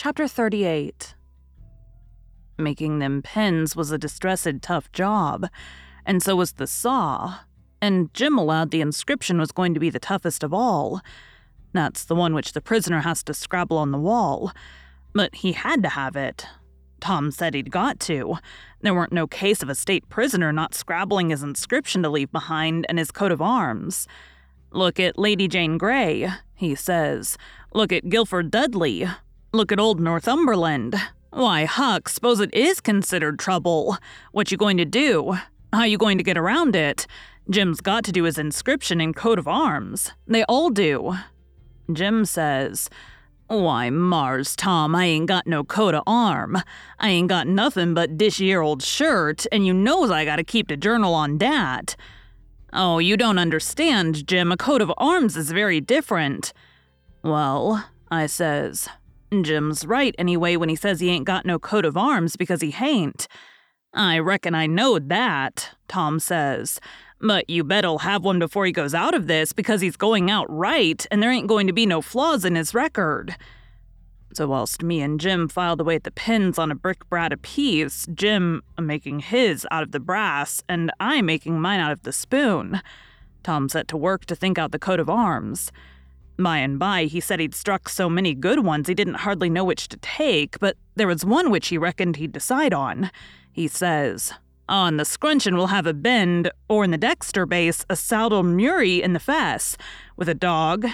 Chapter 38 Making them pens was a distressed, tough job, and so was the saw. And Jim allowed the inscription was going to be the toughest of all. That's the one which the prisoner has to scrabble on the wall. But he had to have it. Tom said he'd got to. There weren't no case of a state prisoner not scrabbling his inscription to leave behind and his coat of arms. Look at Lady Jane Grey, he says. Look at Guilford Dudley. Look at old Northumberland. Why, Huck, suppose it is considered trouble. What you going to do? How you going to get around it? Jim's got to do his inscription and coat of arms. They all do. Jim says, Why, Mars, Tom, I ain't got no coat of arm. I ain't got nothin' but dish year old shirt, and you knows I gotta keep the journal on dat. Oh, you don't understand, Jim. A coat of arms is very different. Well, I says, Jim's right anyway when he says he ain't got no coat of arms because he hain't. I reckon I knowed that, Tom says. But you bet he'll have one before he goes out of this because he's going out right and there ain't going to be no flaws in his record. So, whilst me and Jim filed away at the pins on a brick brat apiece, Jim making his out of the brass and I making mine out of the spoon, Tom set to work to think out the coat of arms. By and by, he said he'd struck so many good ones he didn't hardly know which to take, but there was one which he reckoned he'd decide on. He says, On the scutcheon we'll have a bend, or in the dexter base, a saltire murrey in the fess, with a dog,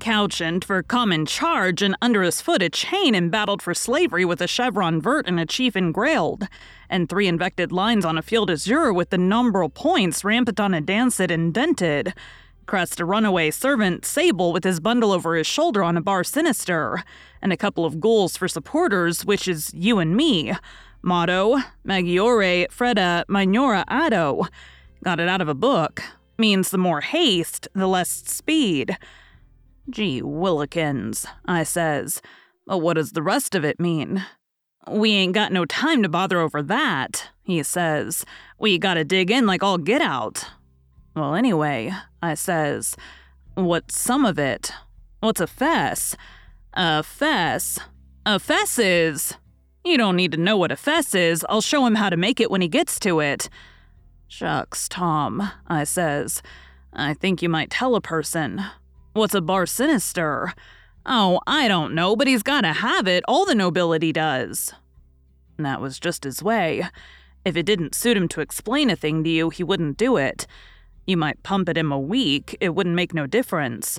couchant for common charge, and under his foot a chain embattled for slavery with a chevron vert and a chief engrailed, and three invected lines on a field azure with the nombril points rampant on a dancette indented crest a runaway servant, Sable, with his bundle over his shoulder on a bar sinister, and a couple of gules for supporters, which is you and me. Motto, Maggiore Fretta Minore Otto. Got it out of a book. Means the more haste, the less speed. Gee willikins, I says. But what does the rest of it mean? We ain't got no time to bother over that, he says. We gotta dig in like all get out. Well, anyway, I says, what's some of it? What's a fess? A fess? A fess is. You don't need to know what a fess is. I'll show him how to make it when he gets to it. Shucks, Tom, I says. I think you might tell a person. What's a bar sinister? Oh, I don't know, but he's gotta have it. All the nobility does. that was just his way. If it didn't suit him to explain a thing to you, he wouldn't do it. You might pump at him a week, it wouldn't make no difference.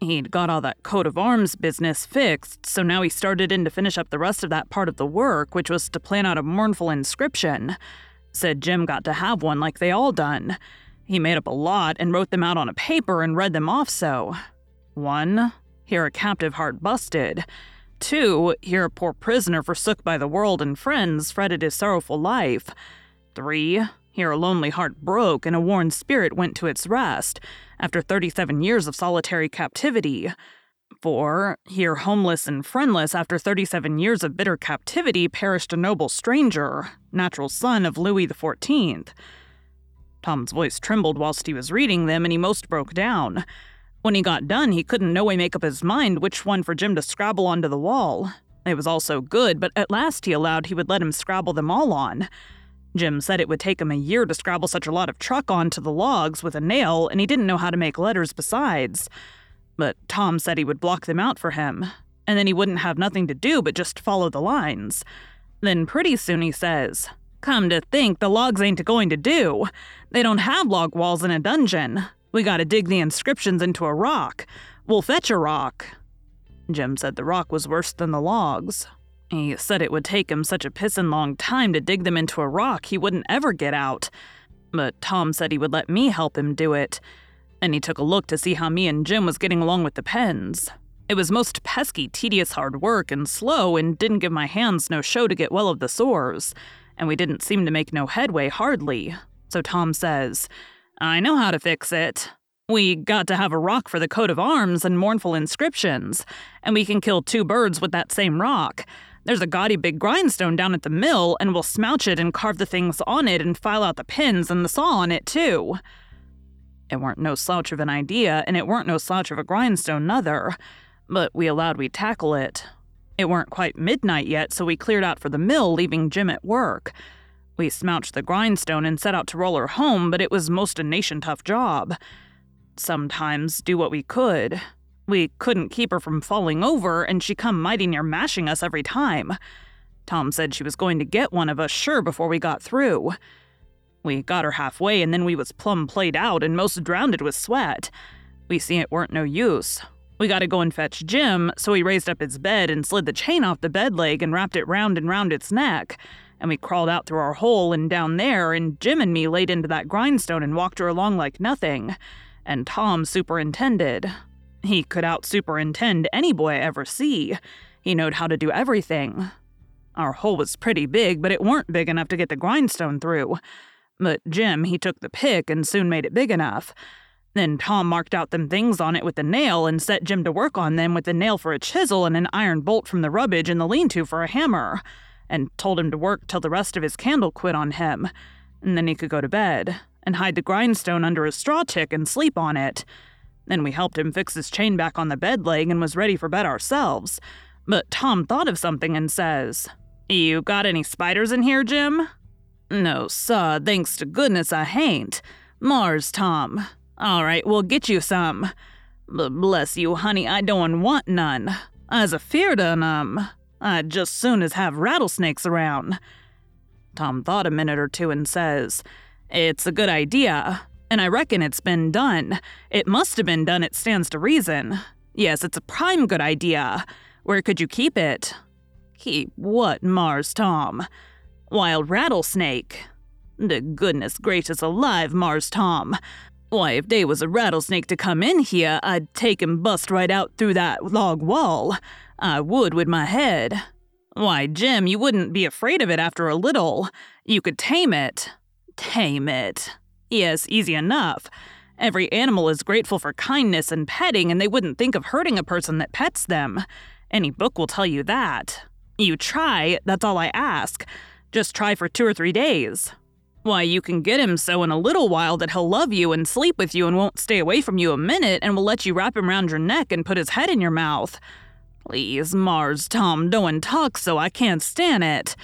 He'd got all that coat of arms business fixed, so now he started in to finish up the rest of that part of the work, which was to plan out a mournful inscription. Said Jim got to have one like they all done. He made up a lot and wrote them out on a paper and read them off so. One, here a captive heart busted. Two, here a poor prisoner forsook by the world and friends fretted his sorrowful life. Three, here, a lonely heart broke and a worn spirit went to its rest after 37 years of solitary captivity. For here, homeless and friendless after 37 years of bitter captivity, perished a noble stranger, natural son of Louis XIV. Tom's voice trembled whilst he was reading them, and he most broke down. When he got done, he couldn't no way make up his mind which one for Jim to scrabble onto the wall. It was all so good, but at last he allowed he would let him scrabble them all on. Jim said it would take him a year to scrabble such a lot of truck onto the logs with a nail, and he didn't know how to make letters besides. But Tom said he would block them out for him, and then he wouldn't have nothing to do but just follow the lines. Then pretty soon he says, Come to think, the logs ain't a going to do. They don't have log walls in a dungeon. We gotta dig the inscriptions into a rock. We'll fetch a rock. Jim said the rock was worse than the logs. He said it would take him such a pissin' long time to dig them into a rock he wouldn't ever get out. But Tom said he would let me help him do it. And he took a look to see how me and Jim was getting along with the pens. It was most pesky, tedious hard work and slow, and didn't give my hands no show to get well of the sores. And we didn't seem to make no headway hardly. So Tom says, I know how to fix it. We got to have a rock for the coat of arms and mournful inscriptions, and we can kill two birds with that same rock. There's a gaudy big grindstone down at the mill, and we'll smouch it and carve the things on it and file out the pins and the saw on it, too. It weren't no slouch of an idea, and it weren't no slouch of a grindstone, nother. But we allowed we'd tackle it. It weren't quite midnight yet, so we cleared out for the mill, leaving Jim at work. We smouched the grindstone and set out to roll her home, but it was most a nation tough job. Sometimes do what we could, we couldn't keep her from falling over, and she come mighty near mashing us every time. Tom said she was going to get one of us sure before we got through. We got her halfway, and then we was plumb played out and most drowned with sweat. We see it weren't no use. We got to go and fetch Jim, so he raised up his bed and slid the chain off the bed leg and wrapped it round and round its neck. And we crawled out through our hole and down there, and Jim and me laid into that grindstone and walked her along like nothing. And Tom superintended. He could out superintend any boy I ever see. He knowed how to do everything. Our hole was pretty big, but it weren't big enough to get the grindstone through. But Jim, he took the pick and soon made it big enough. Then Tom marked out them things on it with the nail and set Jim to work on them with the nail for a chisel and an iron bolt from the rubbage in the lean to for a hammer, and told him to work till the rest of his candle quit on him, and then he could go to bed and hide the grindstone under a straw tick and sleep on it. Then we helped him fix his chain back on the bed leg and was ready for bed ourselves. But Tom thought of something and says, You got any spiders in here, Jim? No, sir, thanks to goodness I hain't. Mars, Tom. All right, we'll get you some. But bless you, honey, I don't want none. I's afeard on 'em. I'd just soon as have rattlesnakes around. Tom thought a minute or two and says, It's a good idea and I reckon it's been done. It must have been done, it stands to reason. Yes, it's a prime good idea. Where could you keep it? Keep what, Mars Tom? Wild rattlesnake. The goodness gracious alive, Mars Tom. Why, if they was a rattlesnake to come in here, I'd take and bust right out through that log wall. I would with my head. Why, Jim, you wouldn't be afraid of it after a little. You could tame it. Tame it. Yes, easy enough. Every animal is grateful for kindness and petting, and they wouldn't think of hurting a person that pets them. Any book will tell you that. You try, that's all I ask. Just try for two or three days. Why, you can get him so in a little while that he'll love you and sleep with you and won't stay away from you a minute and will let you wrap him round your neck and put his head in your mouth. Please, Mars Tom, don't talk so I can't stand it.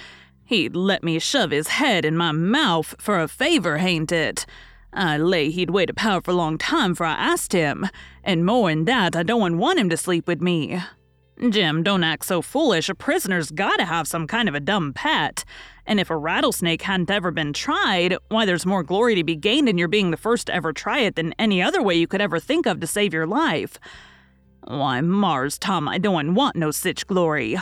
He'd let me shove his head in my mouth for a favor, hain't it? I lay he'd wait a powerful long time for I asked him, and more'n that, I don't want him to sleep with me. Jim, don't act so foolish. A prisoner's gotta have some kind of a dumb pet. And if a rattlesnake hadn't ever been tried, why, there's more glory to be gained in your being the first to ever try it than any other way you could ever think of to save your life. Why, Mars, Tom, I don't want no sich glory.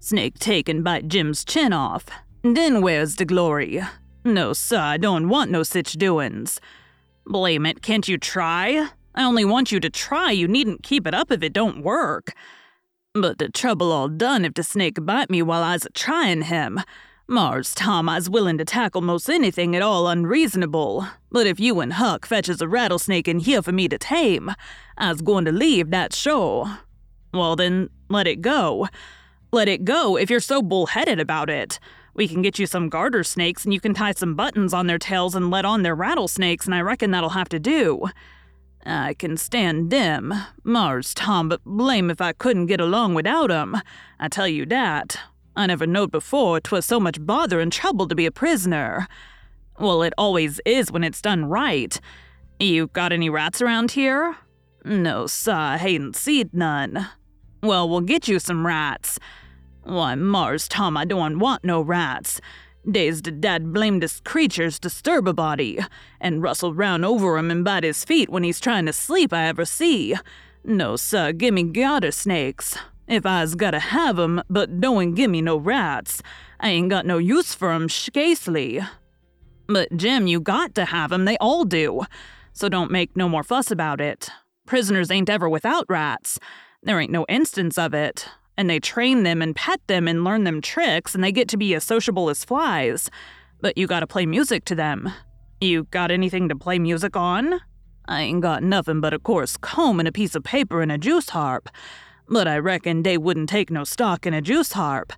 Snake take and bite Jim's chin off. Then where's the glory? No, sir, I don't want no sich doin's. Blame it, can't you try? I only want you to try, you needn't keep it up if it don't work. But the trouble all done if the snake bite me while I's a tryin' him. Mars Tom, I's willin' to tackle most anything at all unreasonable. But if you and Huck fetches a rattlesnake in here for me to tame, I's goin' to leave, that sure. Well, then, let it go. Let it go if you're so bullheaded about it. We can get you some garter snakes and you can tie some buttons on their tails and let on their rattlesnakes, and I reckon that'll have to do. I can stand them, Mars Tom, but blame if I couldn't get along without 'em. I tell you that. I never knowed before 'twas so much bother and trouble to be a prisoner. Well, it always is when it's done right. You got any rats around here? No, sir, I hain't seed none. Well, we'll get you some rats. Why, Mars Tom, I don't want no rats. Dey's de dad blamedest creatures disturb a body, and rustle round over him and bite his feet when he's trying to sleep I ever see. No, sir, gimme garter snakes. If I's gotta have 'em, but don't gimme no rats. I ain't got no use for 'em, scasely. But Jim, you got to have 'em, they all do. So don't make no more fuss about it. Prisoners ain't ever without rats. There ain't no instance of it. And they train them and pet them and learn them tricks, and they get to be as sociable as flies. But you gotta play music to them. You got anything to play music on? I ain't got nothing but a coarse comb and a piece of paper and a Jew's harp. But I reckon they wouldn't take no stock in a Jew's harp.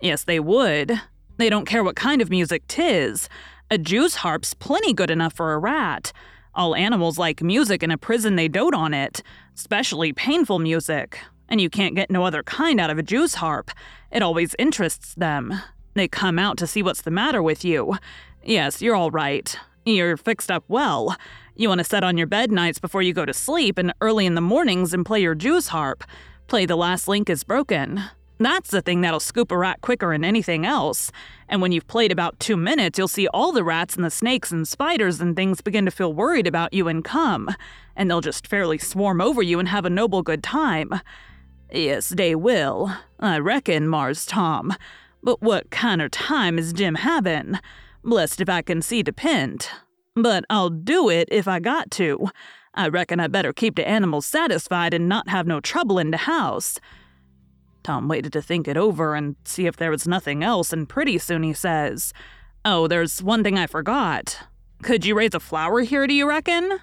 Yes, they would. They don't care what kind of music 'tis. A Jew's harp's plenty good enough for a rat. All animals like music in a prison they dote on it, especially painful music. And you can't get no other kind out of a Jew's harp. It always interests them. They come out to see what's the matter with you. Yes, you're all right. You're fixed up well. You want to sit on your bed nights before you go to sleep and early in the mornings and play your Jew's harp. Play The Last Link is Broken. That's the thing that'll scoop a rat quicker than anything else. And when you've played about two minutes, you'll see all the rats and the snakes and spiders and things begin to feel worried about you and come. And they'll just fairly swarm over you and have a noble good time. Yes, they will. I reckon, Mars Tom. But what kind of time is Jim having? Blessed if I can see to pint. But I'll do it if I got to. I reckon I better keep the animals satisfied and not have no trouble in the house. Tom waited to think it over and see if there was nothing else, and pretty soon he says, Oh, there's one thing I forgot. Could you raise a flower here, do you reckon?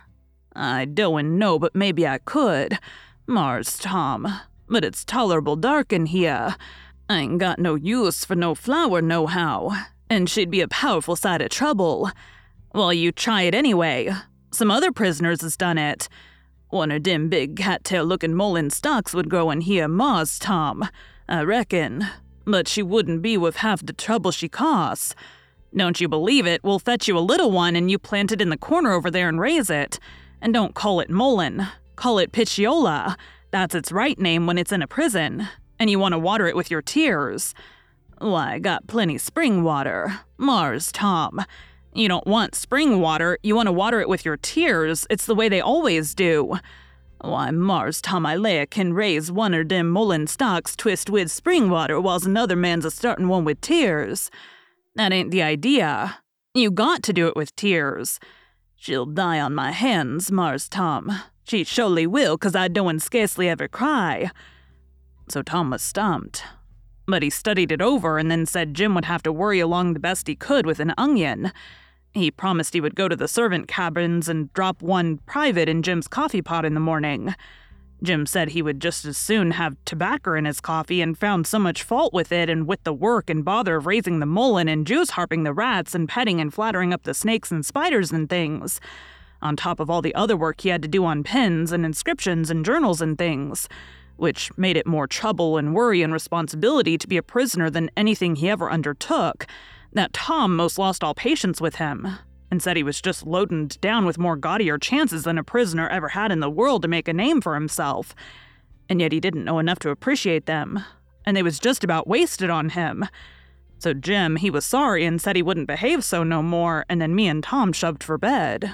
I don't know, but maybe I could. Mars, Tom. But it's tolerable dark in here. I ain't got no use for no flower nohow, and she'd be a powerful sight of trouble. Well, you try it anyway. Some other prisoners has done it. One of dem big cattail looking mullein stalks would grow in here, Mars, Tom. I reckon. But she wouldn't be with half the trouble she costs. Don't you believe it? We'll fetch you a little one and you plant it in the corner over there and raise it. And don't call it mullein. Call it Picciola. That's its right name when it's in a prison. And you want to water it with your tears. Why, I got plenty spring water. Mars, Tom. You don't want spring water, you want to water it with your tears. It's the way they always do. Why, Mars Tom Ilea can raise one er dem mullein stalks twist with spring water whiles another man's a startin' one with tears. That ain't the idea. You got to do it with tears. She'll die on my hands, Mars Tom. She surely will, 'cause I don't scarcely ever cry. So Tom was stumped. But he studied it over and then said Jim would have to worry along the best he could with an onion. He promised he would go to the servant cabins and drop one private in Jim's coffee pot in the morning. Jim said he would just as soon have tobacco in his coffee and found so much fault with it and with the work and bother of raising the mullein and Jew's harping the rats and petting and flattering up the snakes and spiders and things. On top of all the other work he had to do on pens and inscriptions and journals and things, which made it more trouble and worry and responsibility to be a prisoner than anything he ever undertook that Tom most lost all patience with him and said he was just loaded down with more gaudier chances than a prisoner ever had in the world to make a name for himself. And yet he didn't know enough to appreciate them, and they was just about wasted on him. So Jim, he was sorry and said he wouldn't behave so no more, and then me and Tom shoved for bed.